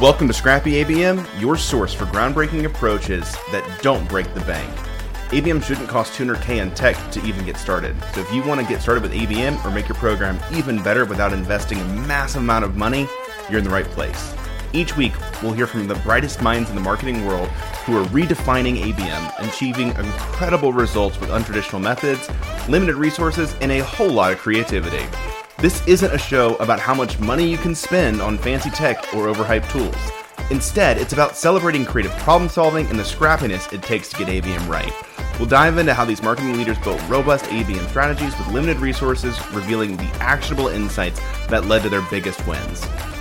Welcome to Scrappy ABM, your source for groundbreaking approaches that don't break the bank. ABM shouldn't cost 200k in tech to even get started. So if you want to get started with ABM or make your program even better without investing a massive amount of money, you're in the right place. Each week, we'll hear from the brightest minds in the marketing world who are redefining ABM achieving incredible results with untraditional methods, limited resources, and a whole lot of creativity. This isn't a show about how much money you can spend on fancy tech or overhyped tools. Instead, it's about celebrating creative problem solving and the scrappiness it takes to get ABM right. We'll dive into how these marketing leaders built robust ABM strategies with limited resources, revealing the actionable insights that led to their biggest wins.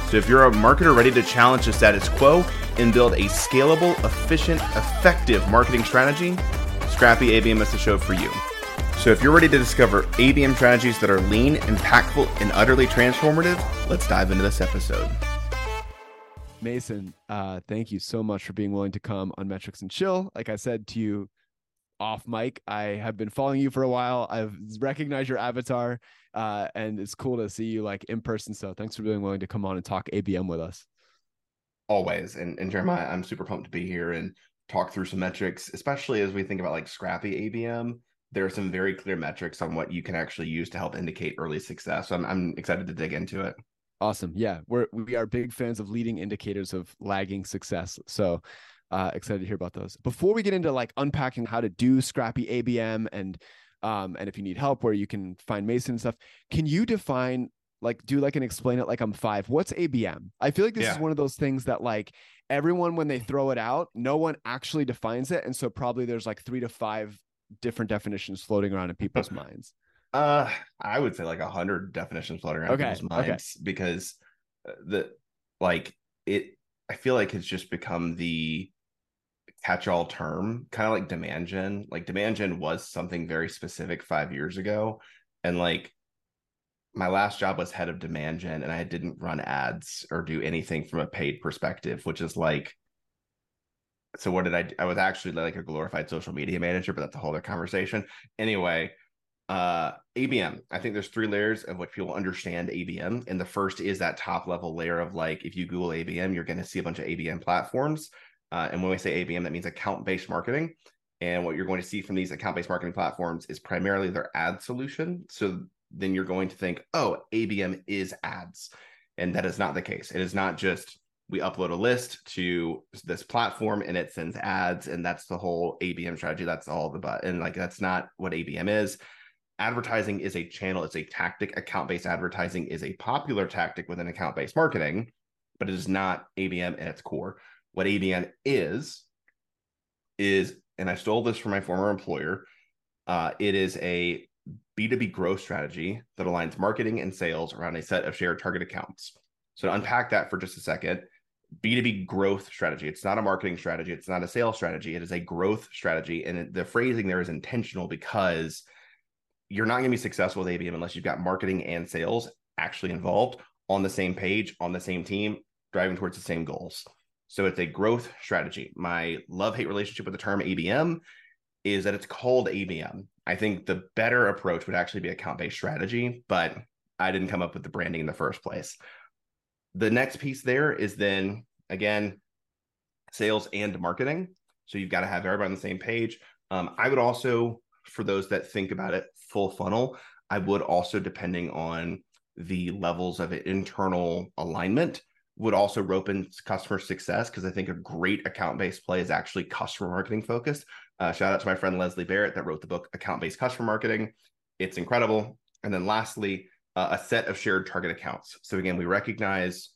So, if you're a marketer ready to challenge the status quo and build a scalable, efficient, effective marketing strategy, Scrappy ABM is the show for you. So, if you're ready to discover ABM strategies that are lean, impactful, and utterly transformative, let's dive into this episode. Mason, uh, thank you so much for being willing to come on Metrics and Chill. Like I said to you off mic, I have been following you for a while. I've recognized your avatar uh, and it's cool to see you like in person. So thanks for being willing to come on and talk ABM with us. Always, and, and Jeremiah, I'm super pumped to be here and talk through some metrics, especially as we think about like scrappy ABM. There are some very clear metrics on what you can actually use to help indicate early success. So I'm, I'm excited to dig into it. Awesome. Yeah, we're we are big fans of leading indicators of lagging success. So uh, excited to hear about those. Before we get into like unpacking how to do scrappy ABM and um, and if you need help where you can find Mason and stuff, can you define like do like and explain it like I'm five? What's ABM? I feel like this yeah. is one of those things that like everyone when they throw it out, no one actually defines it, and so probably there's like three to five different definitions floating around in people's minds. Uh, I would say like a hundred definitions floating around okay. people's minds okay. because uh, the like it. I feel like it's just become the catch-all term, kind of like demand gen. Like demand gen was something very specific five years ago, and like my last job was head of demand gen, and I didn't run ads or do anything from a paid perspective, which is like. So what did I? Do? I was actually like a glorified social media manager, but that's a whole other conversation. Anyway, uh ABM. I think there's three layers of what people understand ABM. And the first is that top level layer of like if you Google ABM, you're going to see a bunch of ABM platforms. Uh, and when we say ABM, that means account based marketing. And what you're going to see from these account based marketing platforms is primarily their ad solution. So then you're going to think, oh, ABM is ads. And that is not the case. It is not just we upload a list to this platform and it sends ads and that's the whole ABM strategy. That's all the but and like that's not what ABM is. Advertising is a channel, it's a tactic. Account based advertising is a popular tactic within account based marketing, but it is not ABM at its core what ABM is, is, and I stole this from my former employer. Uh, it is a B2B growth strategy that aligns marketing and sales around a set of shared target accounts. So to unpack that for just a second, B2B growth strategy. It's not a marketing strategy. It's not a sales strategy. It is a growth strategy. And the phrasing there is intentional because you're not going to be successful with ABM unless you've got marketing and sales actually mm-hmm. involved on the same page, on the same team, driving towards the same goals. So it's a growth strategy. My love hate relationship with the term ABM is that it's called ABM. I think the better approach would actually be account based strategy, but I didn't come up with the branding in the first place. The next piece there is then again sales and marketing. So you've got to have everybody on the same page. Um, I would also, for those that think about it full funnel, I would also, depending on the levels of internal alignment, would also rope in customer success because I think a great account based play is actually customer marketing focused. Uh, shout out to my friend Leslie Barrett that wrote the book Account Based Customer Marketing. It's incredible. And then lastly, uh, a set of shared target accounts. So again, we recognize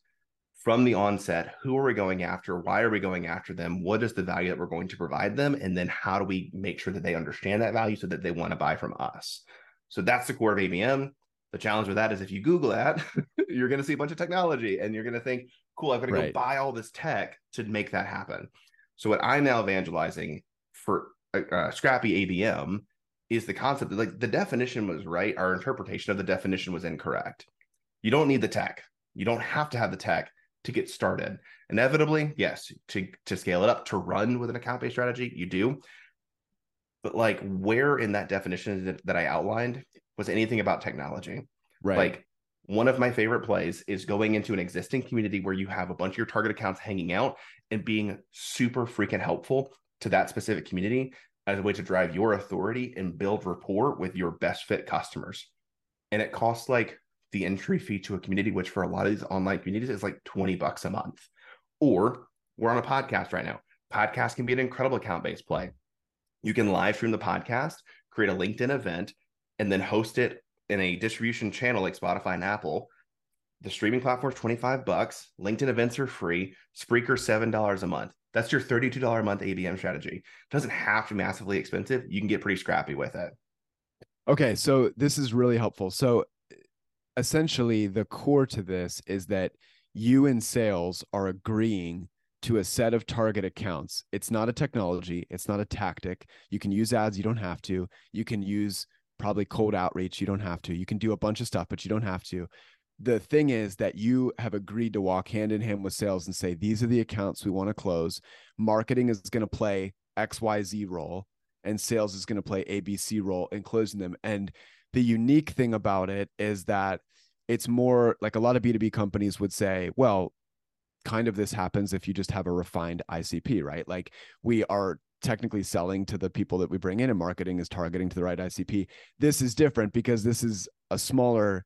from the onset who are we going after? Why are we going after them? What is the value that we're going to provide them? And then how do we make sure that they understand that value so that they want to buy from us? So that's the core of ABM. The challenge with that is if you Google that, you're going to see a bunch of technology and you're going to think, cool, I've got to right. go buy all this tech to make that happen. So what I'm now evangelizing for uh, uh Scrappy ABM is the concept that like the definition was right. Our interpretation of the definition was incorrect. You don't need the tech. You don't have to have the tech to get started. Inevitably, yes, to to scale it up to run with an account based strategy, you do. But like, where in that definition that, that I outlined was anything about technology? Right. Like one of my favorite plays is going into an existing community where you have a bunch of your target accounts hanging out and being super freaking helpful to that specific community as a way to drive your authority and build rapport with your best fit customers. And it costs like the entry fee to a community, which for a lot of these online communities is like 20 bucks a month. Or we're on a podcast right now. Podcast can be an incredible account based play. You can live stream the podcast, create a LinkedIn event, and then host it in a distribution channel like Spotify and Apple. The streaming platform is 25 bucks. LinkedIn events are free. Spreaker $7 a month. That's your $32 a month ABM strategy. It doesn't have to be massively expensive. You can get pretty scrappy with it. Okay, so this is really helpful. So essentially the core to this is that you and sales are agreeing to a set of target accounts. It's not a technology, it's not a tactic. You can use ads, you don't have to. You can use probably cold outreach, you don't have to. You can do a bunch of stuff, but you don't have to. The thing is that you have agreed to walk hand in hand with sales and say, these are the accounts we want to close. Marketing is going to play XYZ role, and sales is going to play ABC role in closing them. And the unique thing about it is that it's more like a lot of B2B companies would say, well, kind of this happens if you just have a refined ICP, right? Like we are technically selling to the people that we bring in and marketing is targeting to the right ICP. This is different because this is a smaller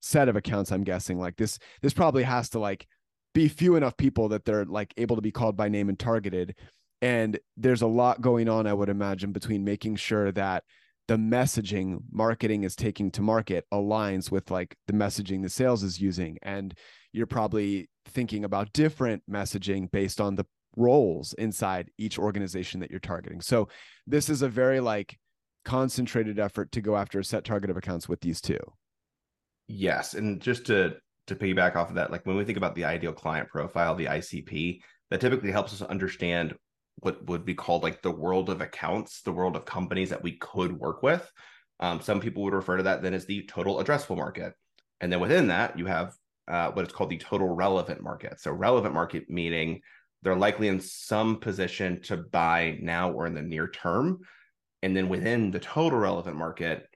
set of accounts I'm guessing. Like this this probably has to like be few enough people that they're like able to be called by name and targeted. And there's a lot going on I would imagine between making sure that the messaging marketing is taking to market aligns with like the messaging the sales is using and you're probably thinking about different messaging based on the roles inside each organization that you're targeting so this is a very like concentrated effort to go after a set target of accounts with these two yes and just to to piggyback off of that like when we think about the ideal client profile the icp that typically helps us understand what would be called like the world of accounts, the world of companies that we could work with. Um, some people would refer to that then as the total addressable market. And then within that, you have uh, what is called the total relevant market. So, relevant market meaning they're likely in some position to buy now or in the near term. And then within the total relevant market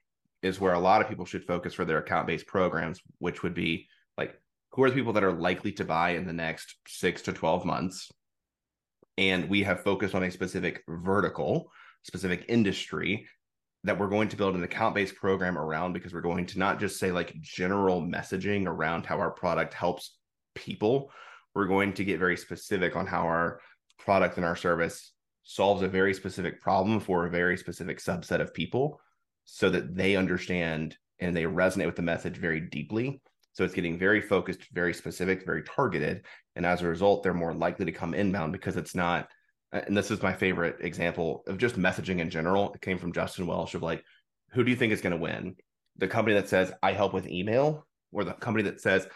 is where a lot of people should focus for their account based programs, which would be like who are the people that are likely to buy in the next six to 12 months? and we have focused on a specific vertical, specific industry that we're going to build an account based program around because we're going to not just say like general messaging around how our product helps people. We're going to get very specific on how our product and our service solves a very specific problem for a very specific subset of people so that they understand and they resonate with the message very deeply so it's getting very focused, very specific, very targeted. And as a result, they're more likely to come inbound because it's not. And this is my favorite example of just messaging in general. It came from Justin Welsh of like, who do you think is going to win? The company that says, I help with email, or the company that says,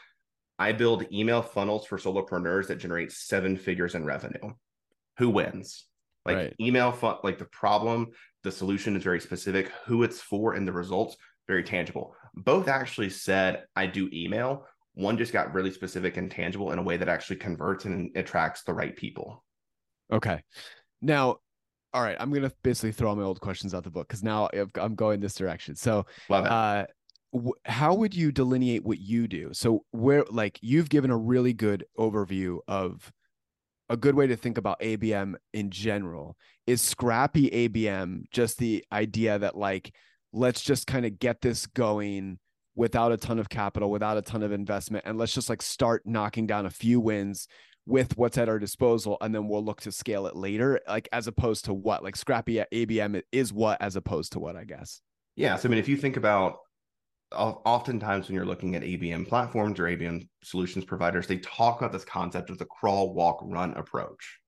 I build email funnels for solopreneurs that generate seven figures in revenue. Who wins? Like right. email, fun- like the problem, the solution is very specific, who it's for, and the results very tangible both actually said I do email. One just got really specific and tangible in a way that actually converts and attracts the right people. Okay. Now, all right, I'm gonna basically throw all my old questions out the book because now I'm going this direction. So, uh, how would you delineate what you do? So, where like you've given a really good overview of a good way to think about ABM in general. Is scrappy ABM just the idea that like let's just kind of get this going without a ton of capital, without a ton of investment, and let's just like start knocking down a few wins with what's at our disposal, and then we'll look to scale it later. Like as opposed to what, like scrappy ABM is what, as opposed to what, I guess. Yeah. So I mean, if you think about oftentimes when you're looking at ABM platforms or ABM solutions providers, they talk about this concept of the crawl, walk, run approach.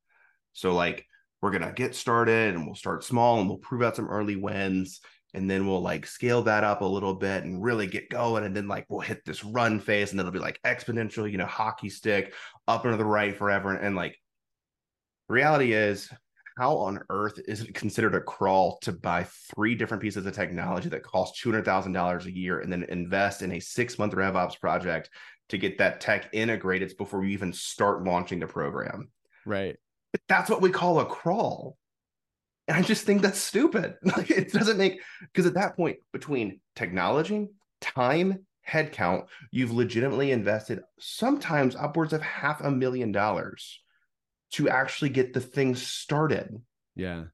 So like we're gonna get started and we'll start small and we'll prove out some early wins and then we'll like scale that up a little bit and really get going and then like we'll hit this run phase and it'll be like exponential you know hockey stick up and to the right forever and, and like reality is how on earth is it considered a crawl to buy three different pieces of technology that cost $200,000 a year and then invest in a six month RevOps project to get that tech integrated before you even start launching the program? Right. But that's what we call a crawl. And I just think that's stupid. Like it doesn't make because at that point, between technology, time, headcount, you've legitimately invested sometimes upwards of half a million dollars to actually get the thing started. Yeah.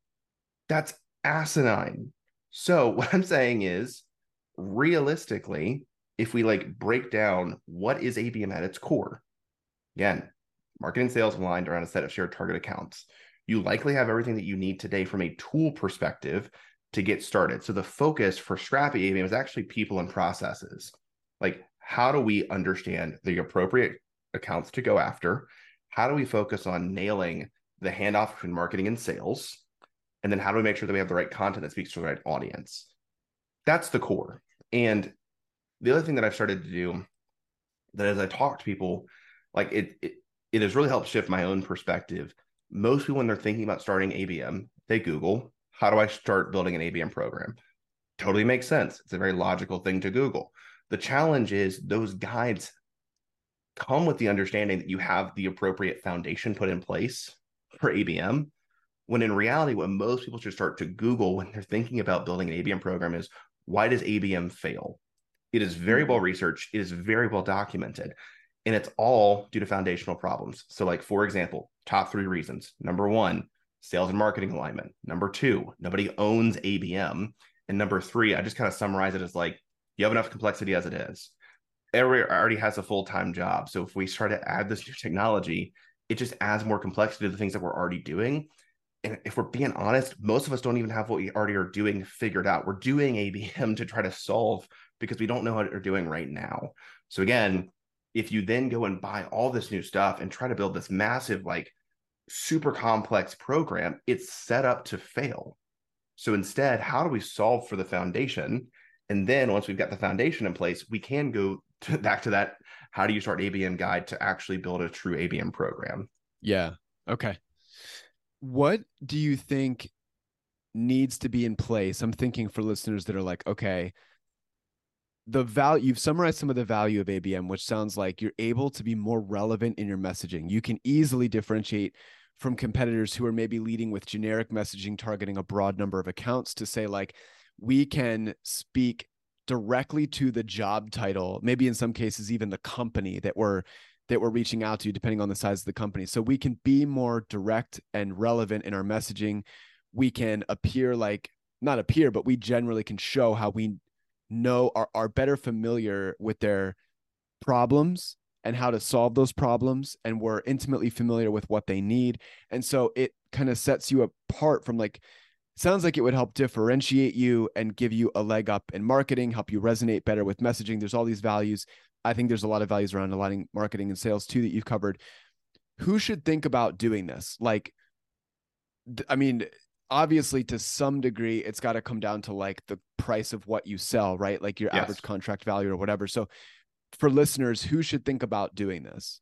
That's asinine. So, what I'm saying is realistically, if we like break down what is ABM at its core, again, marketing sales aligned around a set of shared target accounts. You likely have everything that you need today from a tool perspective to get started. So the focus for Scrappy ABM is actually people and processes. Like, how do we understand the appropriate accounts to go after? How do we focus on nailing the handoff between marketing and sales? And then how do we make sure that we have the right content that speaks to the right audience? That's the core. And the other thing that I've started to do that as I talk to people, like it, it, it has really helped shift my own perspective. Most people, when they're thinking about starting ABM, they Google, how do I start building an ABM program? Totally makes sense. It's a very logical thing to Google. The challenge is those guides come with the understanding that you have the appropriate foundation put in place for ABM. When in reality, what most people should start to Google when they're thinking about building an ABM program is why does ABM fail? It is very mm-hmm. well researched, it is very well documented, and it's all due to foundational problems. So, like, for example, top three reasons. Number one, sales and marketing alignment. Number two, nobody owns ABM. And number three, I just kind of summarize it as like, you have enough complexity as it is. Everybody already has a full time job. So if we start to add this new technology, it just adds more complexity to the things that we're already doing. And if we're being honest, most of us don't even have what we already are doing figured out. We're doing ABM to try to solve because we don't know what we're doing right now. So again, if you then go and buy all this new stuff and try to build this massive, like super complex program, it's set up to fail. So instead, how do we solve for the foundation? And then once we've got the foundation in place, we can go to, back to that. How do you start ABM guide to actually build a true ABM program? Yeah. Okay. What do you think needs to be in place? I'm thinking for listeners that are like, okay, the value you've summarized some of the value of ABM, which sounds like you're able to be more relevant in your messaging. You can easily differentiate from competitors who are maybe leading with generic messaging targeting a broad number of accounts to say like we can speak directly to the job title maybe in some cases even the company that we're that we're reaching out to depending on the size of the company. So we can be more direct and relevant in our messaging. We can appear like not appear but we generally can show how we know are, are better familiar with their problems and how to solve those problems and we're intimately familiar with what they need. And so it kind of sets you apart from like sounds like it would help differentiate you and give you a leg up in marketing help you resonate better with messaging there's all these values i think there's a lot of values around aligning marketing and sales too that you've covered who should think about doing this like i mean obviously to some degree it's got to come down to like the price of what you sell right like your yes. average contract value or whatever so for listeners who should think about doing this?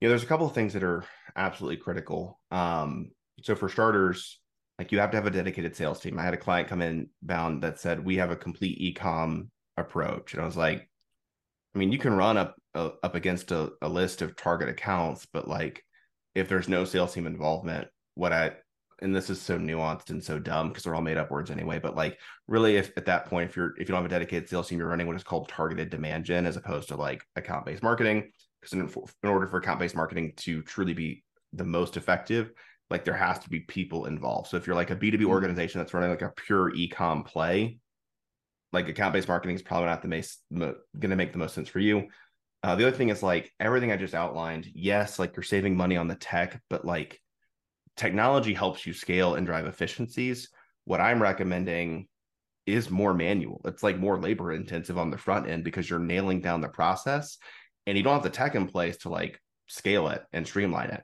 Yeah, there's a couple of things that are absolutely critical. Um, so for starters, like you have to have a dedicated sales team. I had a client come in bound that said we have a complete e-com approach, and I was like, I mean, you can run up uh, up against a, a list of target accounts, but like if there's no sales team involvement, what I and this is so nuanced and so dumb because they're all made up words anyway. But like, really, if at that point, if you're if you don't have a dedicated sales team, you're running what is called targeted demand gen as opposed to like account based marketing. Because in, in order for account based marketing to truly be the most effective, like there has to be people involved. So if you're like a B2B mm-hmm. organization that's running like a pure e-com play, like account based marketing is probably not the most going to make the most sense for you. Uh, the other thing is like everything I just outlined. Yes, like you're saving money on the tech, but like technology helps you scale and drive efficiencies. What I'm recommending is more manual. It's like more labor intensive on the front end because you're nailing down the process and you don't have the tech in place to like scale it and streamline it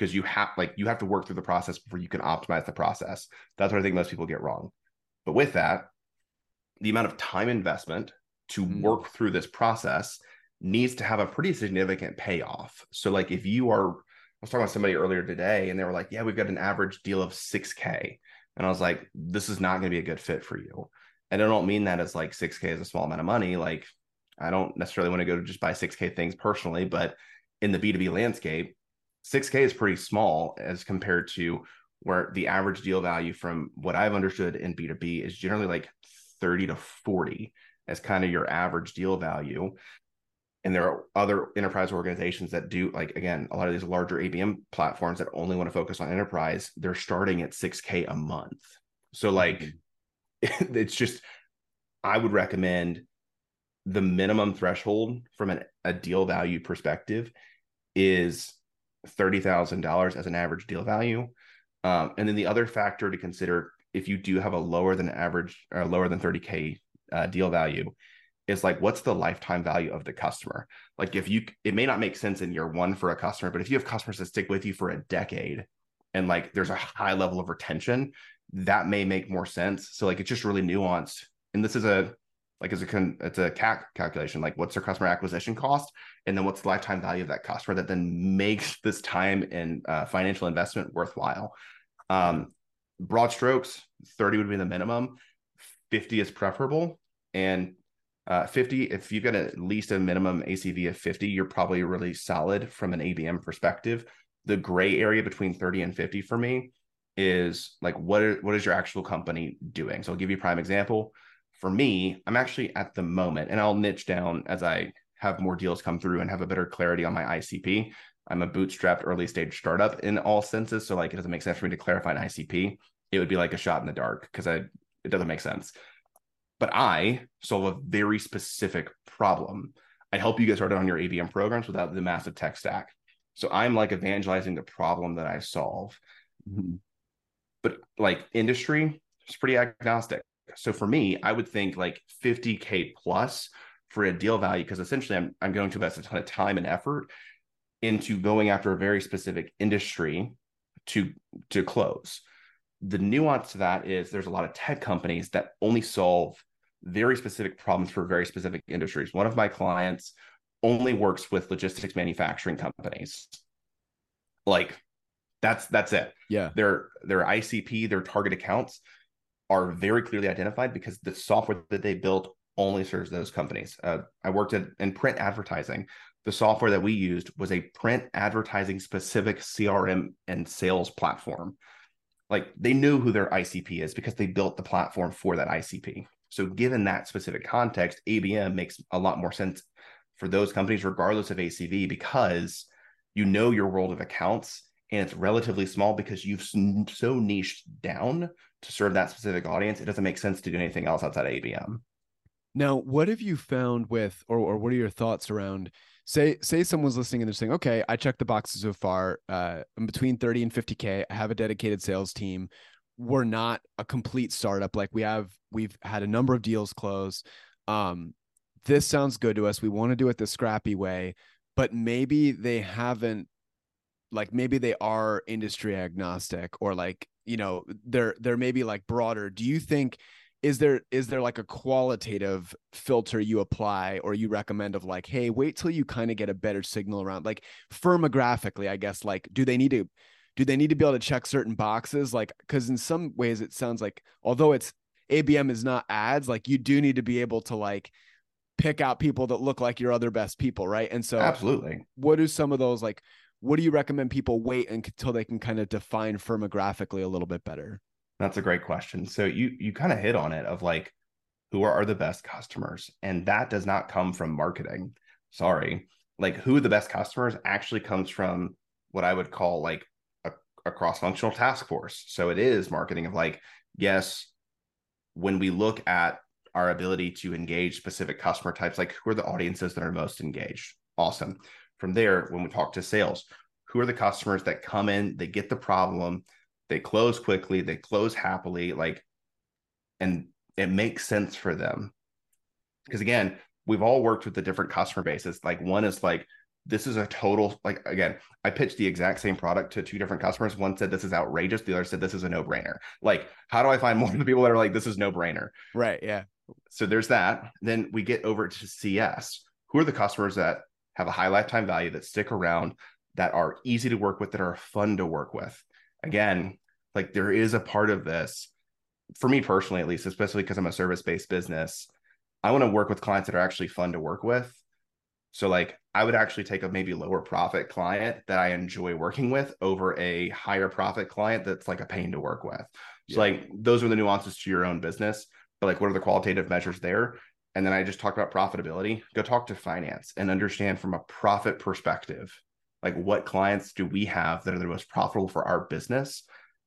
because you have like you have to work through the process before you can optimize the process. That's what I think most people get wrong. But with that, the amount of time investment to mm. work through this process needs to have a pretty significant payoff. So like if you are I was talking with somebody earlier today and they were like, yeah, we've got an average deal of 6K. And I was like, this is not going to be a good fit for you. And I don't mean that as like 6K is a small amount of money. Like, I don't necessarily want to go to just buy 6K things personally, but in the B2B landscape, 6K is pretty small as compared to where the average deal value from what I've understood in B2B is generally like 30 to 40. as kind of your average deal value. And there are other enterprise organizations that do, like, again, a lot of these larger ABM platforms that only want to focus on enterprise, they're starting at 6K a month. So, like, mm-hmm. it's just, I would recommend the minimum threshold from an, a deal value perspective is $30,000 as an average deal value. Um, and then the other factor to consider if you do have a lower than average or lower than 30K uh, deal value is like, what's the lifetime value of the customer? Like, if you, it may not make sense in year one for a customer, but if you have customers that stick with you for a decade and like there's a high level of retention, that may make more sense. So, like, it's just really nuanced. And this is a, like it's a con- it's a CAC calculation. Like what's their customer acquisition cost, and then what's the lifetime value of that customer that then makes this time and uh, financial investment worthwhile. Um, broad strokes, thirty would be the minimum. Fifty is preferable, and uh, 50 if you've got at least a minimum acv of 50 you're probably really solid from an abm perspective the gray area between 30 and 50 for me is like what are, what is your actual company doing so i'll give you a prime example for me, I'm actually at the moment, and I'll niche down as I have more deals come through and have a better clarity on my ICP. I'm a bootstrapped early stage startup in all senses. So like it doesn't make sense for me to clarify an ICP. It would be like a shot in the dark because I it doesn't make sense. But I solve a very specific problem. I help you get started on your ABM programs without the massive tech stack. So I'm like evangelizing the problem that I solve. Mm-hmm. But like industry, it's pretty agnostic. So for me, I would think like 50K plus for a deal value, because essentially I'm, I'm going to invest a ton of time and effort into going after a very specific industry to to close. The nuance to that is there's a lot of tech companies that only solve very specific problems for very specific industries. One of my clients only works with logistics manufacturing companies. Like that's that's it. Yeah. Their their ICP, their target accounts are very clearly identified because the software that they built only serves those companies. Uh, I worked at, in print advertising. The software that we used was a print advertising specific CRM and sales platform. Like they knew who their ICP is because they built the platform for that ICP. So, given that specific context, ABM makes a lot more sense for those companies, regardless of ACV, because you know your world of accounts and it's relatively small because you've so niched down to serve that specific audience, it doesn't make sense to do anything else outside of ABM. Now, what have you found with, or, or what are your thoughts around? Say, say someone's listening and they're saying, "Okay, I checked the boxes so far. Uh, I'm between 30 and 50k. I have a dedicated sales team. We're not a complete startup. Like we have, we've had a number of deals close. Um, this sounds good to us. We want to do it the scrappy way, but maybe they haven't like maybe they are industry agnostic or like you know they're they're maybe like broader. Do you think is there is there like a qualitative filter you apply or you recommend of like hey wait till you kind of get a better signal around like firmographically i guess like do they need to do they need to be able to check certain boxes? Like because in some ways it sounds like although it's abm is not ads like you do need to be able to like pick out people that look like your other best people right? And so absolutely. what are some of those like what do you recommend people wait until they can kind of define firmographically a little bit better? That's a great question. So you you kind of hit on it of like who are, are the best customers and that does not come from marketing. Sorry. Like who are the best customers actually comes from what I would call like a, a cross-functional task force. So it is marketing of like yes, when we look at our ability to engage specific customer types like who are the audiences that are most engaged? Awesome from there, when we talk to sales, who are the customers that come in, they get the problem, they close quickly, they close happily, like, and it makes sense for them. Because again, we've all worked with the different customer bases. Like one is like, this is a total like again i pitched the exact same product to two different customers. One said this is outrageous. The other said this is a no-brainer. Like how do i find more of the people that are like this is no-brainer? Right yeah. So there's that. Then we get over to cs who are the customers that have a high lifetime value that stick around that are easy to work with that are fun to work with. Again like there is a part of this for me personally at least especially because i'm a service based business i want to work with clients that are actually fun to work with. So like i would actually take a maybe lower profit client that i enjoy working with over a higher profit client that's like a pain to work with. So yeah. like those are the nuances to your own business but like what are the qualitative measures there and then I just talked about profitability, go talk to finance and understand from a profit perspective, like what clients do we have that are the most profitable for our business?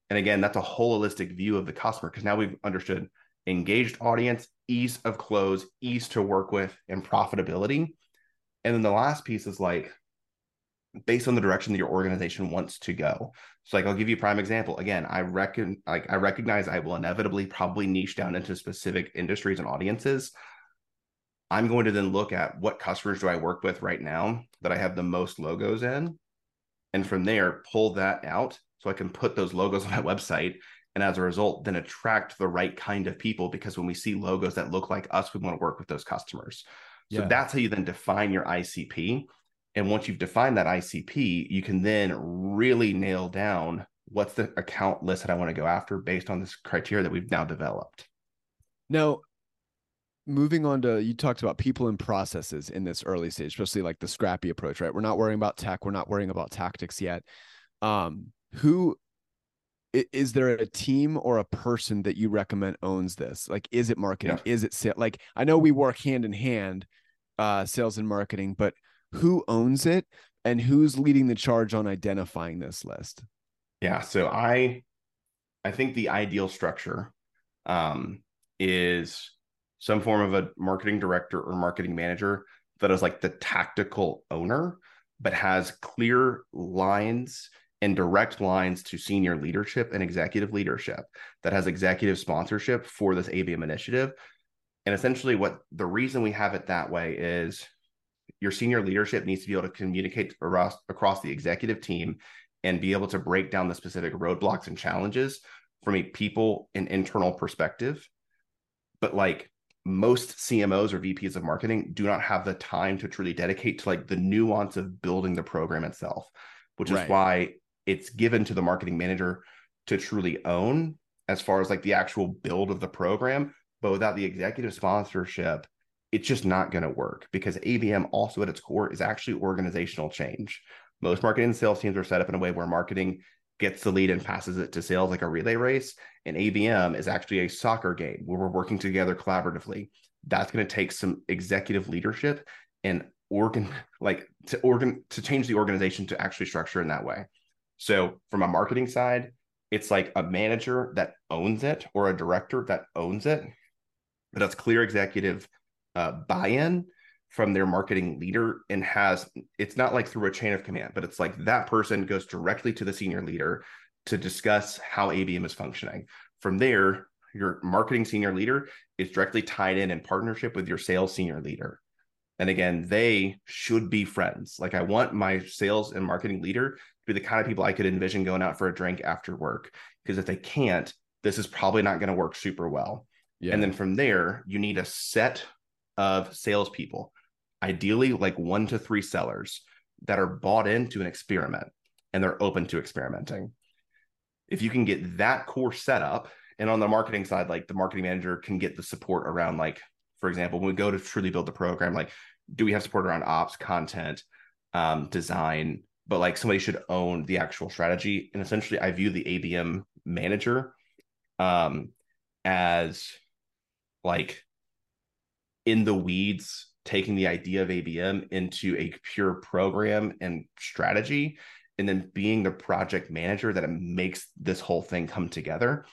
And again, that's a holistic view of the customer because now we've understood engaged audience, ease of close, ease to work with, and profitability. And then the last piece is like based on the direction that your organization wants to go. So like I'll give you a prime example. Again, I reckon like I recognize I will inevitably probably niche down into specific industries and audiences. I'm going to then look at what customers do I work with right now that I have the most logos in. And from there, pull that out so I can put those logos on my website. And as a result, then attract the right kind of people because when we see logos that look like us, we want to work with those customers. So yeah. that's how you then define your ICP. And once you've defined that ICP, you can then really nail down what's the account list that I want to go after based on this criteria that we've now developed. Now, moving on to you talked about people and processes in this early stage, especially like the scrappy approach, right? We're not worrying about tech, we're not worrying about tactics yet. Um, who is there a team or a person that you recommend owns this? Like, is it marketing? Yeah. Is it sale? Like, I know we work hand in hand, uh, sales and marketing, but who owns it and who's leading the charge on identifying this list? Yeah. So I, I think the ideal structure, um, is some form of a marketing director or marketing manager that is like the tactical owner, but has clear lines and direct lines to senior leadership and executive leadership that has executive sponsorship for this ABM initiative. And essentially, what the reason we have it that way is your senior leadership needs to be able to communicate across, across the executive team and be able to break down the specific roadblocks and challenges from a people and internal perspective. But like most CMOs or VPs of marketing do not have the time to truly dedicate to like the nuance of building the program itself, which is why it's given to the marketing manager to truly own as far as like the actual build of the program. But without the executive sponsorship it's just not going to work because abm also at its core is actually organizational change. Most marketing and sales teams are set up in a way where marketing gets the lead and passes it to sales like a relay race. And abm is actually a soccer game where we're working together collaboratively. That's going to take some executive leadership and organ like to organ to change the organization to actually structure in that way. So from a marketing side, it's like a manager that owns it or a director that owns it, but that's clear executive uh, buy-in from their marketing leader and has it's not like through a chain of command, but it's like that person goes directly to the senior leader to discuss how ABM is functioning. From there, your marketing senior leader is directly tied in in partnership with your sales senior leader. And again, they should be friends. Like I want my sales and marketing leader to be the kind of people I could envision going out for a drink after work. Because if they can't, this is probably not going to work super well. Yeah. And then from there, you need a set of salespeople, ideally like one to three sellers that are bought into an experiment and they're open to experimenting. If you can get that core set up, and on the marketing side, like the marketing manager can get the support around, like, for example, when we go to truly build the program, like, do we have support around ops, content, um, design, but like somebody should own the actual strategy. And essentially, I view the ABM manager um, as like in the weeds, taking the idea of ABM into a pure program and strategy, and then being the project manager that makes this whole thing come together.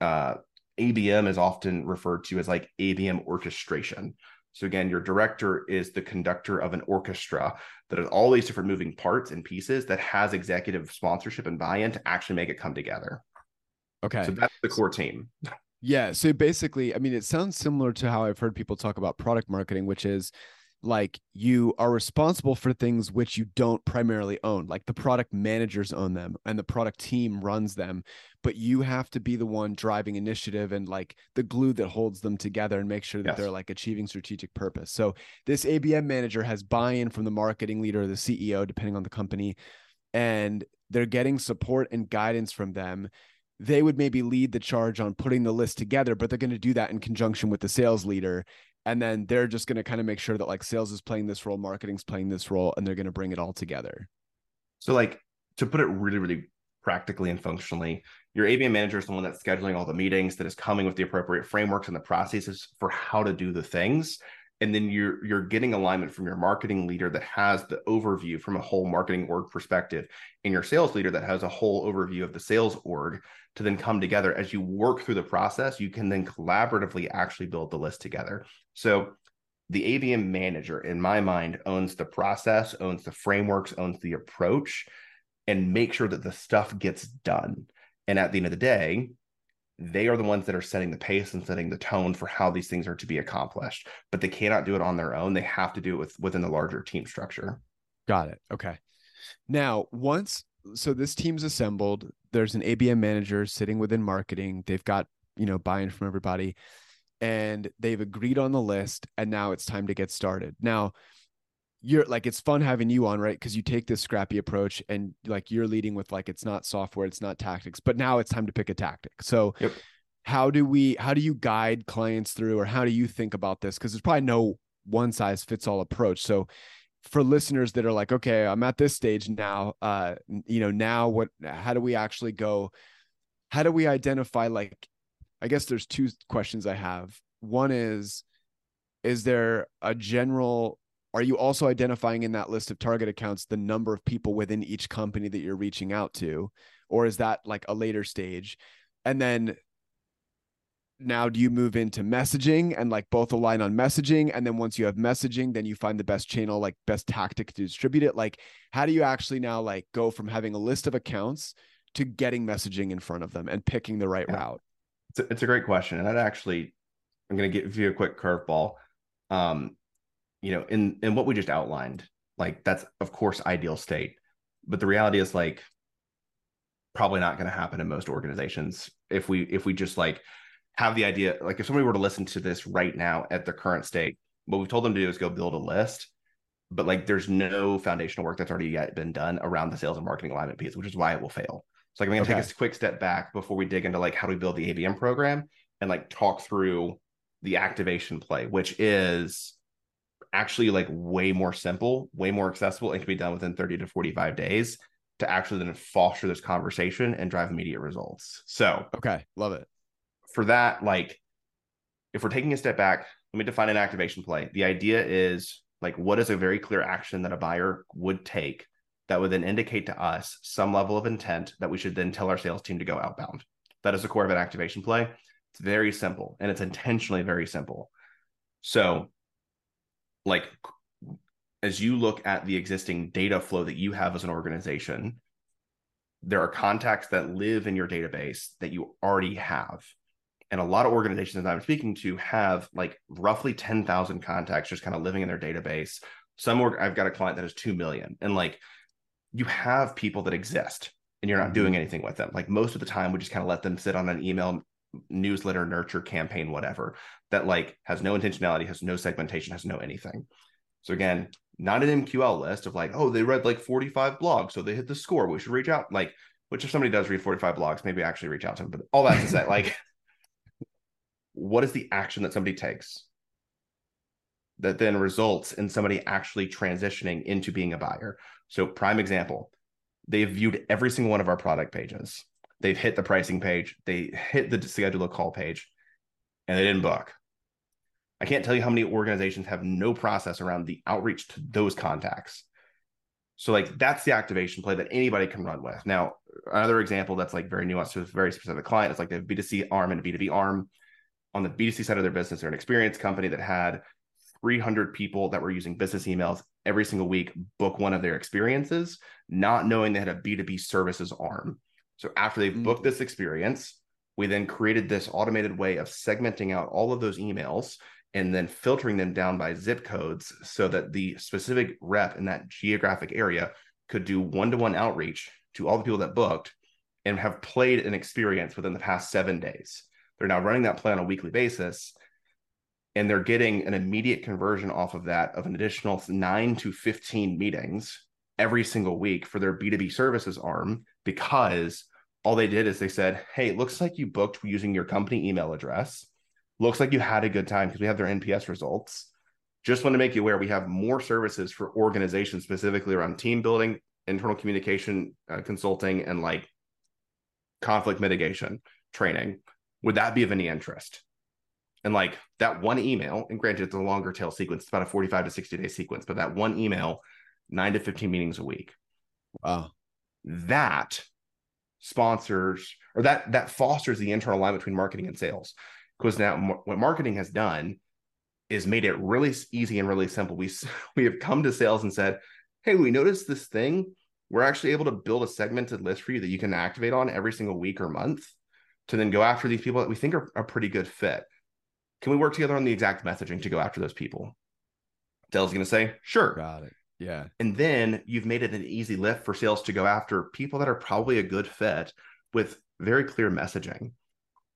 Uh, ABM is often referred to as like ABM orchestration. So again, your director is the conductor of an orchestra that has all these different moving parts and pieces that has executive sponsorship and buy-in to actually make it come together. Okay. So that's the core team. Yeah. So basically, I mean, it sounds similar to how I've heard people talk about product marketing, which is like you are responsible for things which you don't primarily own like the product managers own them and the product team runs them but you have to be the one driving initiative and like the glue that holds them together and make sure that yes. they're like achieving strategic purpose so this abm manager has buy-in from the marketing leader or the ceo depending on the company and they're getting support and guidance from them they would maybe lead the charge on putting the list together, but they're going to do that in conjunction with the sales leader and then they're just going to kind of make sure that like sales is playing this role marketing's playing this role and they're going to bring it all together so like to put it really really practically and functionally. Your ABM manager is the one that's scheduling all the meetings, that is coming with the appropriate frameworks and the processes for how to do the things. And then you're you're getting alignment from your marketing leader that has the overview from a whole marketing org perspective, and your sales leader that has a whole overview of the sales org to then come together as you work through the process. You can then collaboratively actually build the list together. So the ABM manager, in my mind, owns the process, owns the frameworks, owns the approach, and make sure that the stuff gets done. And at the end of the day, they are the ones that are setting the pace and setting the tone for how these things are to be accomplished. But they cannot do it on their own. They have to do it with, within the larger team structure. Got it. Okay. Now, once so this team's assembled, there's an ABM manager sitting within marketing. They've got, you know, buy-in from everybody and they've agreed on the list and now it's time to get started. Now, you're like it's fun having you on right? Because you take this scrappy approach and like you're leading with like it's not software it's not tactics but now it's time to pick a tactic. So yep. how do we how do you guide clients through or how do you think about this? Because there's probably no one size fits all approach. So for listeners that are like okay i'm at this stage now uh you know now what how do we actually go how do we identify like i guess there's two questions i have. One is is there a general are you also identifying in that list of target accounts the number of people within each company that you're reaching out to? Or is that like a later stage? And then now do you move into messaging and like both align on messaging? And then once you have messaging then you find the best channel like best tactic to distribute it? Like how do you actually now like go from having a list of accounts to getting messaging in front of them and picking the right yeah. route? It's a, it's a great question and i'd actually i'm going to give you a quick curveball. Um you know, in in what we just outlined, like that's of course ideal state, but the reality is like probably not going to happen in most organizations if we if we just like have the idea like if somebody were to listen to this right now at the current state what we've told them to do is go build a list but like there's no foundational work that's already yet been done around the sales and marketing alignment piece which is why it will fail so like i'm going to okay. take a quick step back before we dig into like how do we build the abm program and like talk through the activation play which is actually like way more simple, way more accessible, and can be done within 30 to 45 days to actually then foster this conversation and drive immediate results. So, okay, love it. For that, like, if we're taking a step back, let me define an activation play. The idea is like, what is a very clear action that a buyer would take that would then indicate to us some level of intent that we should then tell our sales team to go outbound? That is the core of an activation play. It's very simple and it's intentionally very simple. So, like as you look at the existing data flow that you have as an organization, there are contacts that live in your database that you already have. And a lot of organizations that I'm speaking to have like roughly 10,000 contacts just kind of living in their database. Some org- I've got a client that has 2 million. And like you have people that exist and you're not mm-hmm. doing anything with them. Like most of the time, we just kind of let them sit on an email newsletter nurture campaign whatever that like has no intentionality has no segmentation has no anything. So again not an mql list of like oh they read like 45 blogs so they hit the score we should reach out. Like which if somebody does read 45 blogs maybe actually reach out to them but all that to say like what is the action that somebody takes that then results in somebody actually transitioning into being a buyer? So prime example they've viewed every single one of our product pages they've hit the pricing page, they hit the schedule a call page, and they didn't book. I can't tell you how many organizations have no process around the outreach to those contacts. So like that's the activation play that anybody can run with. Now, another example that's like very nuanced to a very specific client is like they have B2C arm and a B2B arm. On the B2C side of their business, they're an experienced company that had 300 people that were using business emails every single week book one of their experiences, not knowing they had a B2B services arm. So after they've booked mm. this experience, we then created this automated way of segmenting out all of those emails and then filtering them down by zip codes so that the specific rep in that geographic area could do one-to-one outreach to all the people that booked and have played an experience within the past seven days. They're now running that play on a weekly basis and they're getting an immediate conversion off of that of an additional nine to 15 meetings every single week for their B2B services arm because all they did is they said, Hey, it looks like you booked using your company email address. Looks like you had a good time because we have their NPS results. Just want to make you aware we have more services for organizations specifically around team building, internal communication, uh, consulting, and like conflict mitigation training. Would that be of any interest? And like that one email, and granted, it's a longer tail sequence, it's about a 45 to 60 day sequence, but that one email, nine to 15 meetings a week. Wow. That sponsors or that that fosters the internal alignment between marketing and sales. Because now what marketing has done is made it really easy and really simple. We we have come to sales and said, "Hey, we noticed this thing. We're actually able to build a segmented list for you that you can activate on every single week or month to then go after these people that we think are a pretty good fit. Can we work together on the exact messaging to go after those people?" Dell's going to say, "Sure." Got it. Yeah. And then you've made it an easy lift for sales to go after people that are probably a good fit with very clear messaging.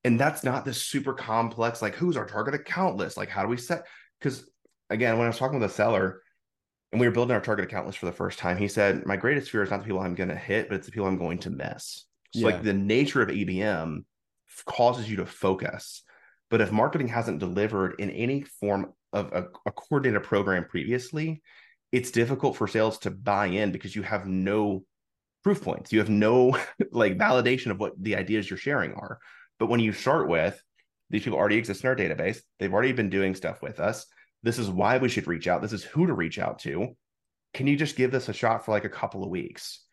And that's not this super complex, like who's our target account list? Like, how do we set? Because again, when I was talking with a seller and we were building our target account list for the first time, he said, My greatest fear is not the people I'm going to hit, but it's the people I'm going to miss. So, yeah. like, the nature of ABM causes you to focus. But if marketing hasn't delivered in any form of a, a coordinated program previously, it's difficult for sales to buy in because you have no proof points. You have no like validation of what the ideas you're sharing are. But when you start with these people already exist in our database, they've already been doing stuff with us. This is why we should reach out. This is who to reach out to. Can you just give this a shot for like a couple of weeks?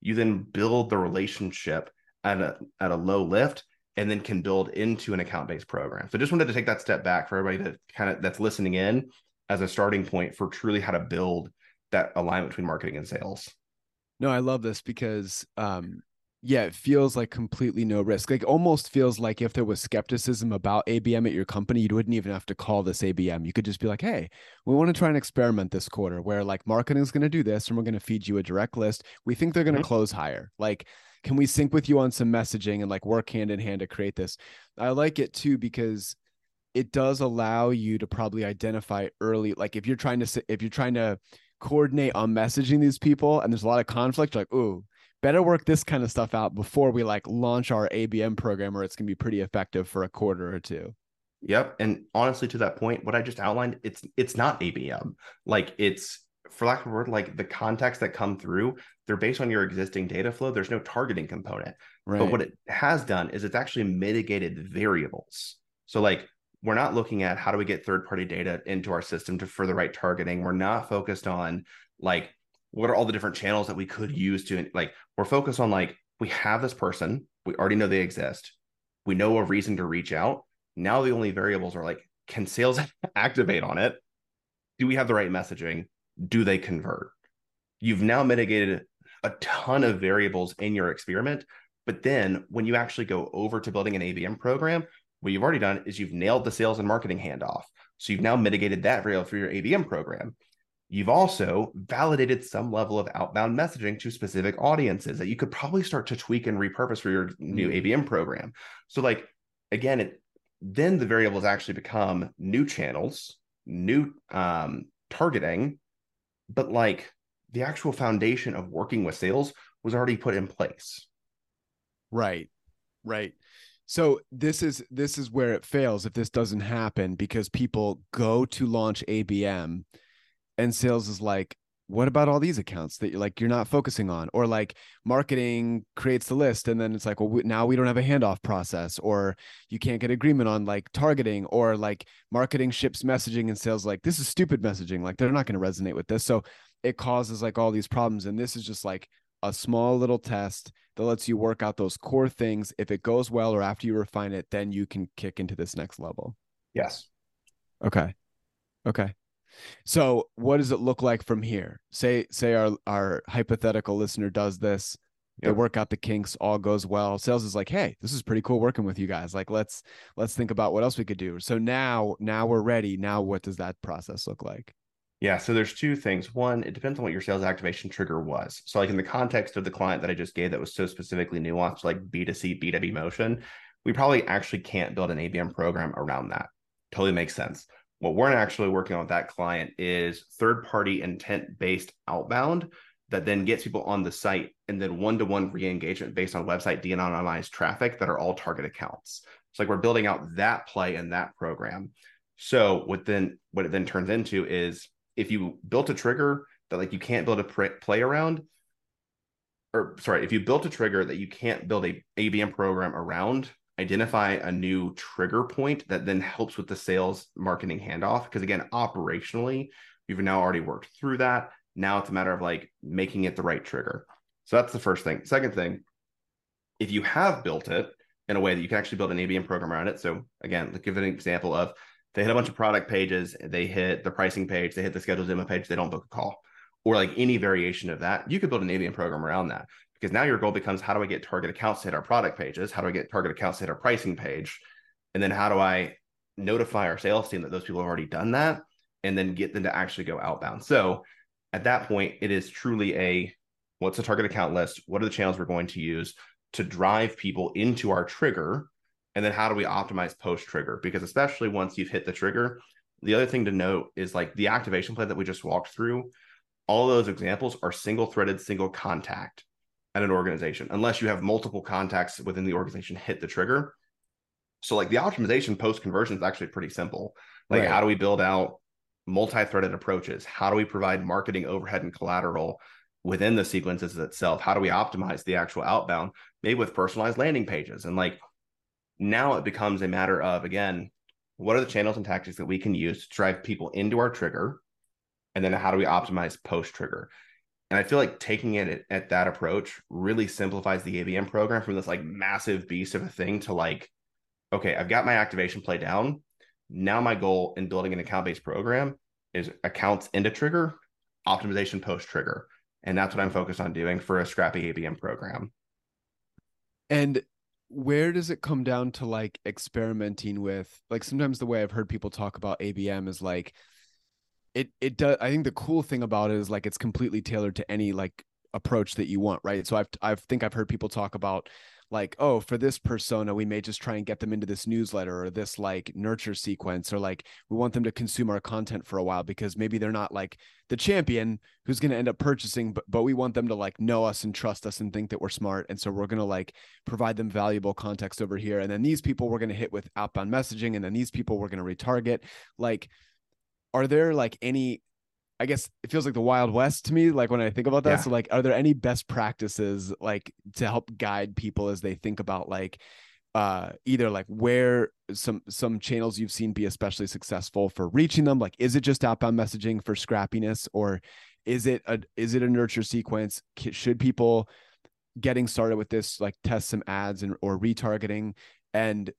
You then build the relationship at a at a low lift and then can build into an account-based program. So just wanted to take that step back for everybody that kind of that's listening in as a starting point for truly how to build that alignment between marketing and sales. No, I love this because um yeah, it feels like completely no risk. Like almost feels like if there was skepticism about ABM at your company, you wouldn't even have to call this ABM. You could just be like, "Hey, we want to try an experiment this quarter where like marketing is going to do this and we're going to feed you a direct list. We think they're going to mm-hmm. close higher. Like can we sync with you on some messaging and like work hand in hand to create this?" I like it too because it does allow you to probably identify early like if you're trying to if you're trying to coordinate on messaging these people and there's a lot of conflict like ooh better work this kind of stuff out before we like launch our abm program or it's going to be pretty effective for a quarter or two. Yep and honestly to that point what i just outlined it's it's not abm like it's for lack of a word like the contacts that come through they're based on your existing data flow there's no targeting component. Right. but what it has done is it's actually mitigated variables. So like we're not looking at how do we get third party data into our system to further right targeting. We're not focused on like what are all the different channels that we could use to like we're focused on like we have this person, we already know they exist. We know a reason to reach out. Now the only variables are like can sales activate on it? Do we have the right messaging? Do they convert? You've now mitigated a ton of variables in your experiment. But then when you actually go over to building an ABM program, what you've already done is you've nailed the sales and marketing handoff. So you've now mitigated that variable for your ABM program. You've also validated some level of outbound messaging to specific audiences that you could probably start to tweak and repurpose for your new ABM mm-hmm. program. So, like, again, it then the variables actually become new channels, new um, targeting, but like the actual foundation of working with sales was already put in place. Right. Right. So this is this is where it fails if this doesn't happen because people go to launch ABM and sales is like what about all these accounts that you're like you're not focusing on? Or like marketing creates the list and then it's like well we, now we don't have a handoff process or you can't get agreement on like targeting or like marketing ships messaging and sales like this is stupid messaging like they're not going to resonate with this. So it causes like all these problems and this is just like a small little test that lets you work out those core things. If it goes well or after you refine it, then you can kick into this next level. Yes. Okay. Okay. So what does it look like from here? Say say our our hypothetical listener does this, yep. they work out the kinks, all goes well. Sales is like, "Hey, this is pretty cool working with you guys. Like let's let's think about what else we could do." So now now we're ready. Now what does that process look like? Yeah, so there's two things. One, it depends on what your sales activation trigger was. So, like in the context of the client that I just gave that was so specifically nuanced, like B2C, B2B motion, we probably actually can't build an ABM program around that. Totally makes sense. What we're actually working on with that client is third party intent based outbound that then gets people on the site and then one to one re engagement based on website de anonymized traffic that are all target accounts. It's like we're building out that play in that program. So, what then what it then turns into is if you built a trigger that like you can't build a play around or sorry, if you built a trigger that you can't build a ABM program around, identify a new trigger point that then helps with the sales marketing handoff. Because again, operationally, you've now already worked through that. Now it's a matter of like making it the right trigger. So that's the first thing. Second thing, if you have built it in a way that you can actually build an ABM program around it. So again, give an example of they hit a bunch of product pages, they hit the pricing page, they hit the scheduled demo page, they don't book a call, or like any variation of that. You could build an ABM program around that because now your goal becomes how do I get target accounts to hit our product pages? How do I get target accounts to hit our pricing page? And then how do I notify our sales team that those people have already done that and then get them to actually go outbound? So at that point, it is truly a what's the target account list? What are the channels we're going to use to drive people into our trigger? And then how do we optimize post trigger? Because especially once you've hit the trigger, the other thing to note is like the activation plan that we just walked through, all those examples are single threaded, single contact at an organization, unless you have multiple contacts within the organization hit the trigger. So, like the optimization post conversion is actually pretty simple. Like, right. how do we build out multi threaded approaches? How do we provide marketing overhead and collateral within the sequences itself? How do we optimize the actual outbound, maybe with personalized landing pages? And like now it becomes a matter of, again, what are the channels and tactics that we can use to drive people into our trigger? And then how do we optimize post trigger? And I feel like taking it at, that approach really simplifies the ABM program from this like massive beast of a thing to like, okay, I've got my activation play down. Now my goal in building an account based program is accounts into trigger, optimization post trigger. And that's what I'm focused on doing for a scrappy ABM program. And where does it come down to like experimenting with like sometimes the way I've heard people talk about ABM is like it it does I think the cool thing about it is like it's completely tailored to any like approach that you want, right? So I've I think I've heard people talk about like oh for this persona we may just try and get them into this newsletter or this like nurture sequence or like we want them to consume our content for a while because maybe they're not like the champion who's going to end up purchasing but, but we want them to like know us and trust us and think that we're smart and so we're going to like provide them valuable context over here and then these people we're going to hit with outbound messaging and then these people we're going to retarget. Like are there like any I guess it feels like the Wild West to me, like when I think about that. Yeah. So, like, are there any best practices like to help guide people as they think about like uh either like where some some channels you've seen be especially successful for reaching them? Like, is it just outbound messaging for scrappiness, or is it a is it a nurture sequence? Should people getting started with this like test some ads and or retargeting? And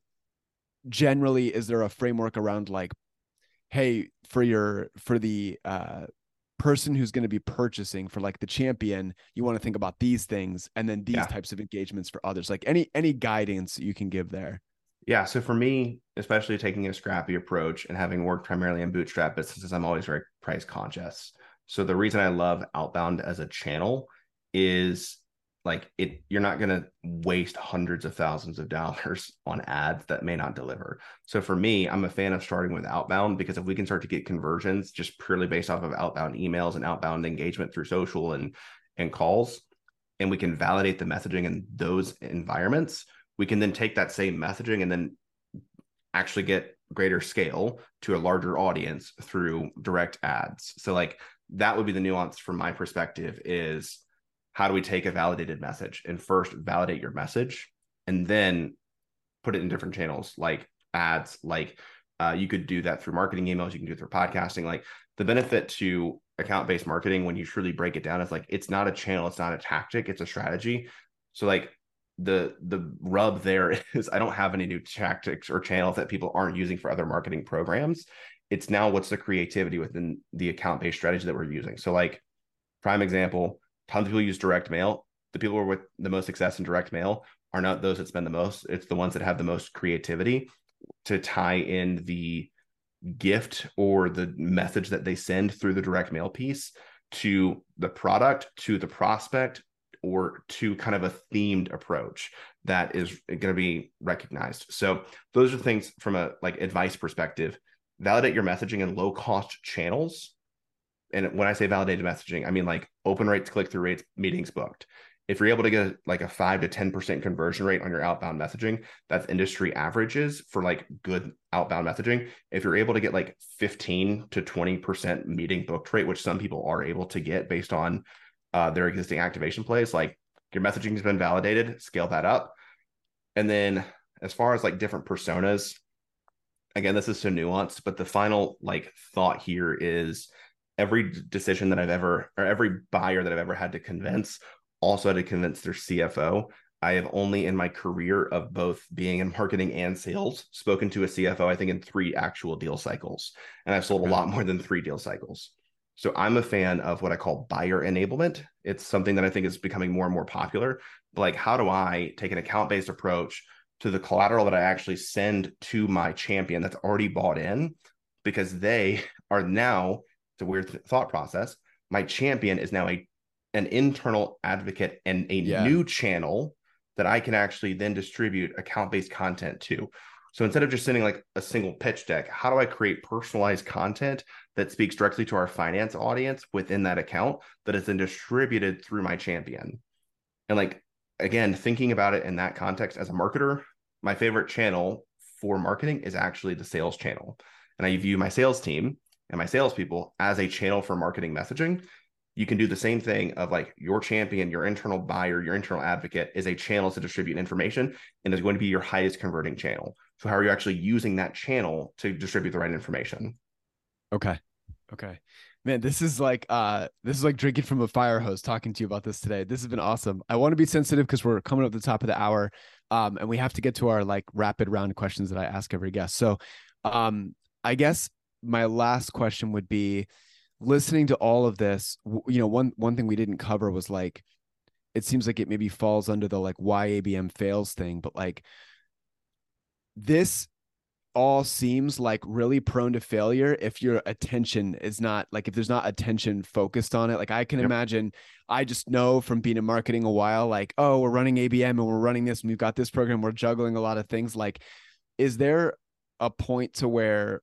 generally, is there a framework around like hey for your for the uh person who's going to be purchasing for like the champion you want to think about these things and then these yeah. types of engagements for others like any any guidance you can give there yeah so for me especially taking a scrappy approach and having worked primarily in bootstrap businesses i'm always very price conscious so the reason i love outbound as a channel is like it you're not going to waste hundreds of thousands of dollars on ads that may not deliver. So for me i'm a fan of starting with outbound because if we can start to get conversions just purely based off of outbound emails and outbound engagement through social and and calls and we can validate the messaging in those environments we can then take that same messaging and then actually get greater scale to a larger audience through direct ads. So like that would be the nuance from my perspective is how do we take a validated message and first validate your message and then put it in different channels like ads like uh, you could do that through marketing emails you can do it through podcasting. Like the benefit to account based marketing when you truly break it down is like it's not a channel it's not a tactic it's a strategy. So like the the rub there is i don't have any new tactics or channels that people aren't using for other marketing programs. It's now what's the creativity within the account based strategy that we're using. So like prime example tons of people use direct mail. The people who are with the most success in direct mail are not those that spend the most. It's the ones that have the most creativity to tie in the gift or the message that they send through the direct mail piece to the product, to the prospect, or to kind of a themed approach that is going to be recognized. So those are things from a like advice perspective. Validate your messaging in low cost channels and when I say validated messaging, I mean like open rates, click through rates, meetings booked. If you're able to get like a five to 10% conversion rate on your outbound messaging, that's industry averages for like good outbound messaging. If you're able to get like 15 to 20% meeting booked rate, which some people are able to get based on uh, their existing activation plays, like your messaging has been validated, scale that up. And then as far as like different personas, again, this is so nuanced, but the final like thought here is every decision that I've ever or every buyer that I've ever had to convince also had to convince their CFO. I have only in my career of both being in marketing and sales spoken to a CFO, I think in three actual deal cycles. And I've sold a lot more than three deal cycles. So I'm a fan of what I call buyer enablement. It's something that I think is becoming more and more popular. Like, how do I take an account based approach to the collateral that I actually send to my champion that's already bought in? Because they are now, it's a weird th- thought process. My champion is now a an internal advocate and a yeah. new channel that I can actually then distribute account based content to. So instead of just sending like a single pitch deck, how do I create personalized content that speaks directly to our finance audience within that account that is then distributed through my champion? And like, again, thinking about it in that context as a marketer, my favorite channel for marketing is actually the sales channel. And I view my sales team and my salespeople as a channel for marketing messaging you can do the same thing of like your champion, your internal buyer, your internal advocate is a channel to distribute information and is going to be your highest converting channel. So, how are you actually using that channel to distribute the right information? Okay. Okay. Man, this is like uh this is like drinking from a fire hose talking to you about this today. This has been awesome. I want to be sensitive because we're coming up the top of the hour. Um, and we have to get to our like rapid round questions that I ask every guest. So um I guess my last question would be listening to all of this, you know, one one thing we didn't cover was like it seems like it maybe falls under the like why ABM fails thing, but like this all seems like really prone to failure if your attention is not like if there's not attention focused on it. Like I can yep. imagine, I just know from being in marketing a while, like, oh, we're running ABM and we're running this and we've got this program, we're juggling a lot of things. Like, is there a point to where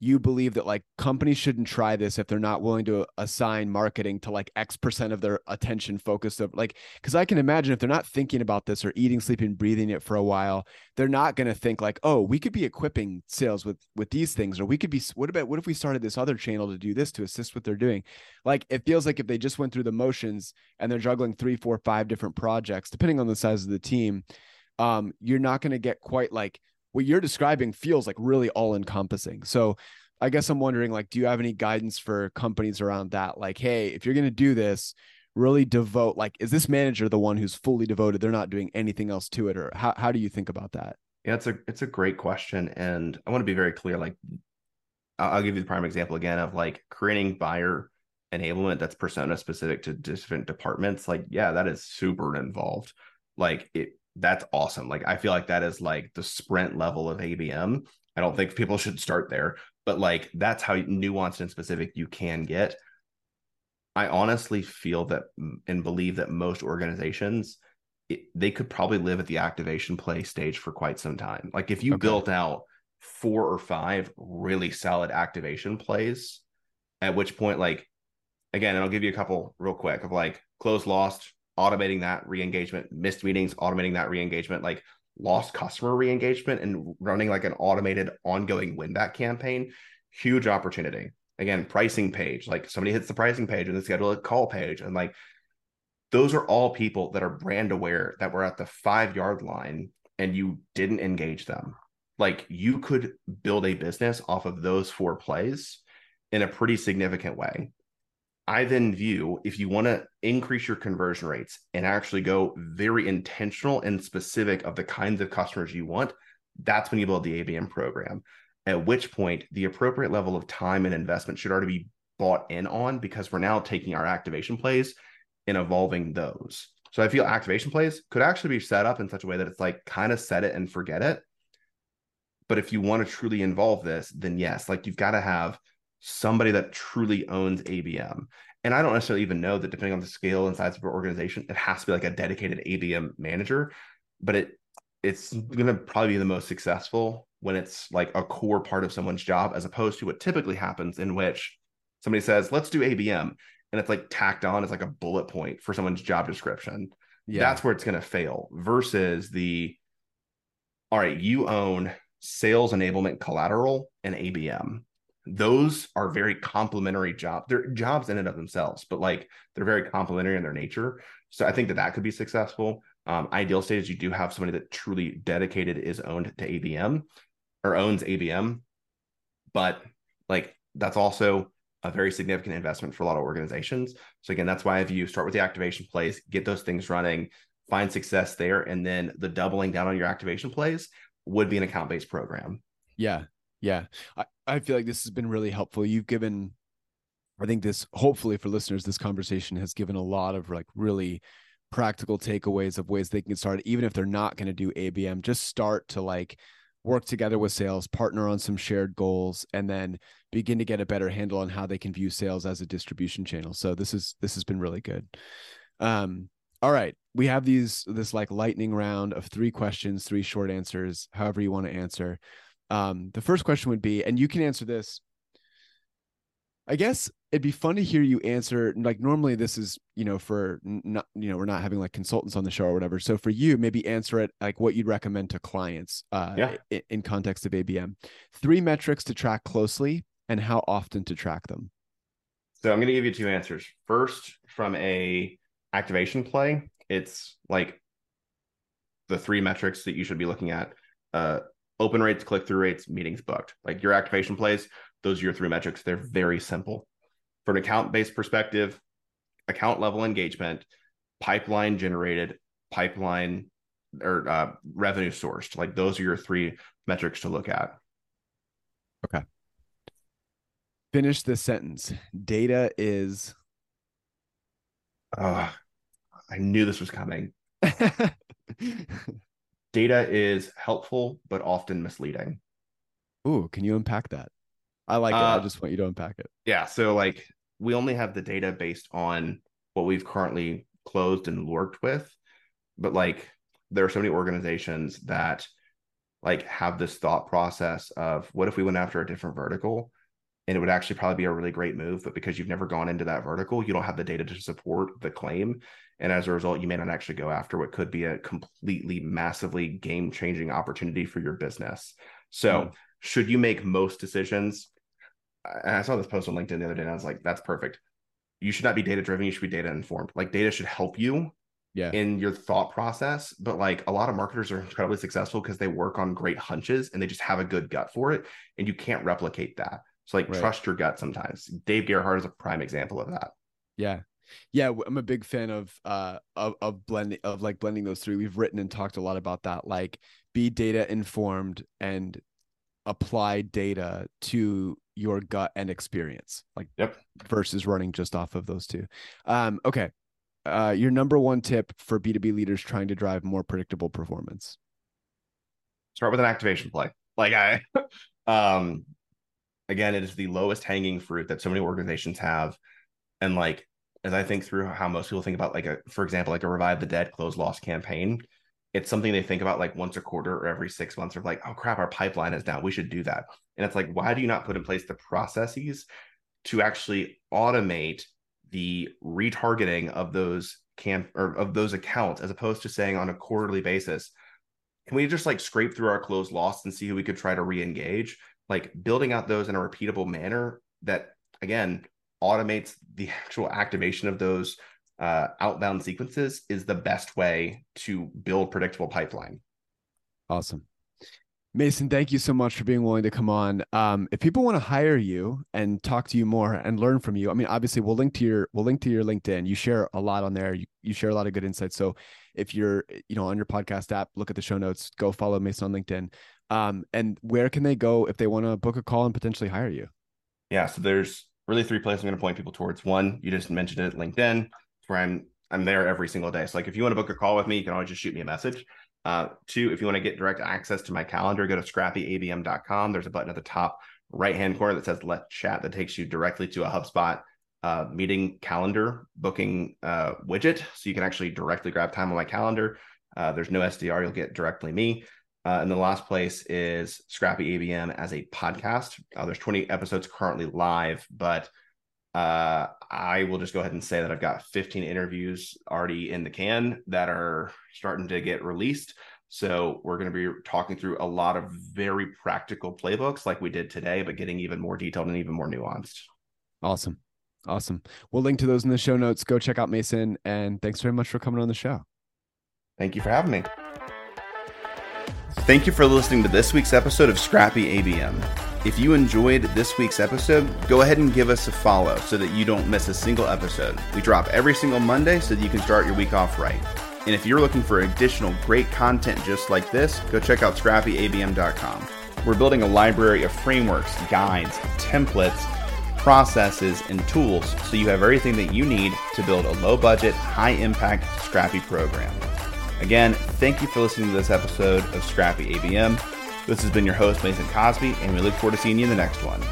you believe that like companies shouldn't try this if they're not willing to assign marketing to like X percent of their attention focused of like because I can imagine if they're not thinking about this or eating, sleeping, breathing it for a while, they're not going to think like, oh, we could be equipping sales with with these things, or we could be what about what if we started this other channel to do this to assist what they're doing? Like it feels like if they just went through the motions and they're juggling three, four, five different projects, depending on the size of the team, um, you're not going to get quite like what you're describing feels like really all encompassing. So I guess I'm wondering like, do you have any guidance for companies around that? Like, hey, if you're going to do this, really devote, like, is this manager the one who's fully devoted? They're not doing anything else to it. Or how, how do you think about that? Yeah, it's a, it's a great question. And I want to be very clear. Like, I'll give you the prime example again of like creating buyer enablement that's persona specific to different departments. Like, yeah, that is super involved. Like it, that's awesome. Like I feel like that is like the sprint level of ABM. I don't think people should start there, but like that's how nuanced and specific you can get. I honestly feel that and believe that most organizations it, they could probably live at the activation play stage for quite some time. Like if you okay. built out four or five really solid activation plays, at which point, like again, and I'll give you a couple real quick of like close lost, automating that re-engagement, missed meetings, automating that re-engagement, like lost customer re-engagement and running like an automated ongoing win back campaign, huge opportunity. Again, pricing page, like somebody hits the pricing page and they schedule a call page. And like those are all people that are brand aware that were at the five yard line and you didn't engage them. Like you could build a business off of those four plays in a pretty significant way. I then view if you want to increase your conversion rates and actually go very intentional and specific of the kinds of customers you want, that's when you build the ABM program. At which point, the appropriate level of time and investment should already be bought in on because we're now taking our activation plays and evolving those. So I feel activation plays could actually be set up in such a way that it's like kind of set it and forget it. But if you want to truly involve this, then yes, like you've got to have somebody that truly owns ABM. And I don't necessarily even know that depending on the scale and size of your organization, it has to be like a dedicated ABM manager, but it it's going to probably be the most successful when it's like a core part of someone's job as opposed to what typically happens in which somebody says, "Let's do ABM." And it's like tacked on as like a bullet point for someone's job description. Yeah. That's where it's going to fail versus the all right, you own sales enablement collateral and ABM those are very complementary jobs. They're jobs in and of themselves, but like they're very complementary in their nature. So I think that that could be successful. Um, ideal state is you do have somebody that truly dedicated is owned to ABM or owns ABM, but like that's also a very significant investment for a lot of organizations. So again, that's why if you start with the activation plays, get those things running, find success there, and then the doubling down on your activation plays would be an account based program. Yeah, yeah. I, I feel like this has been really helpful. You've given, I think this hopefully for listeners, this conversation has given a lot of like really practical takeaways of ways they can start, even if they're not going to do ABM, just start to like work together with sales, partner on some shared goals, and then begin to get a better handle on how they can view sales as a distribution channel. So this is this has been really good. Um, all right, we have these this like lightning round of three questions, three short answers, however you want to answer. Um, the first question would be, and you can answer this. I guess it'd be fun to hear you answer. Like normally, this is you know for not you know we're not having like consultants on the show or whatever. So for you, maybe answer it like what you'd recommend to clients. Uh, yeah. in, in context of ABM, three metrics to track closely and how often to track them. So I'm going to give you two answers. First, from a activation play, it's like the three metrics that you should be looking at. Uh, open rates, click through rates, meetings booked. Like your activation plays, those are your three metrics. They're very simple. From an account based perspective, account level engagement, pipeline generated, pipeline or uh, revenue sourced. Like those are your three metrics to look at. Okay. Finish this sentence. Data is. Uh, I knew this was coming. data is helpful but often misleading. Ooh, can you unpack that? I like uh, it. I just want you to unpack it. Yeah. So like we only have the data based on what we've currently closed and worked with. But like there are so many organizations that like have this thought process of what if we went after a different vertical and it would actually probably be a really great move but because you've never gone into that vertical you don't have the data to support the claim and as a result you may not actually go after what could be a completely massively game changing opportunity for your business so mm. should you make most decisions and i saw this post on linkedin the other day and i was like that's perfect you should not be data driven you should be data informed like data should help you yeah. in your thought process but like a lot of marketers are incredibly successful because they work on great hunches and they just have a good gut for it and you can't replicate that so like right. trust your gut sometimes. Dave Gerhardt is a prime example of that. Yeah. Yeah, I'm a big fan of uh of of blending of like blending those three. We've written and talked a lot about that. Like be data informed and apply data to your gut and experience. Like yep. versus running just off of those two. Um okay. Uh your number one tip for B2B leaders trying to drive more predictable performance. Start with an activation play. Like I um again, it is the lowest hanging fruit that so many organizations have. And like, as I think through how most people think about, like a, for example, like a revive the dead, close loss campaign, it's something they think about like once a quarter or every six months of like, oh crap, our pipeline is down. We should do that. And it's like, why do you not put in place the processes to actually automate the retargeting of those camp or of those accounts as opposed to saying on a quarterly basis, can we just like scrape through our closed loss and see who we could try to re-engage like building out those in a repeatable manner that again automates the actual activation of those uh, outbound sequences is the best way to build predictable pipeline. Awesome. Mason, thank you so much for being willing to come on. Um, if people want to hire you and talk to you more and learn from you, I mean, obviously we'll link to your we'll link to your LinkedIn. You share a lot on there. You, you share a lot of good insights. So if you're you know on your podcast app, look at the show notes. Go follow Mason on LinkedIn. Um, and where can they go if they want to book a call and potentially hire you? Yeah, so there's really three places I'm going to point people towards. One, you just mentioned it, LinkedIn, where I'm I'm there every single day. So like if you want to book a call with me, you can always just shoot me a message. Uh, two, if you want to get direct access to my calendar, go to scrappyabm.com. There's a button at the top right hand corner that says let's chat that takes you directly to a HubSpot uh, meeting calendar booking uh, widget. So you can actually directly grab time on my calendar. Uh, there's no SDR, you'll get directly me. Uh, and the last place is Scrappy ABM as a podcast. Uh, there's 20 episodes currently live, but uh, I will just go ahead and say that I've got 15 interviews already in the can that are starting to get released. So we're going to be talking through a lot of very practical playbooks like we did today, but getting even more detailed and even more nuanced. Awesome. Awesome. We'll link to those in the show notes. Go check out Mason. And thanks very much for coming on the show. Thank you for having me. Thank you for listening to this week's episode of Scrappy ABM. If you enjoyed this week's episode, go ahead and give us a follow so that you don't miss a single episode. We drop every single Monday so that you can start your week off right. And if you're looking for additional great content just like this, go check out scrappyabm.com. We're building a library of frameworks, guides, templates, processes, and tools so you have everything that you need to build a low budget, high impact Scrappy program. Again, thank you for listening to this episode of Scrappy ABM. This has been your host, Mason Cosby, and we look forward to seeing you in the next one.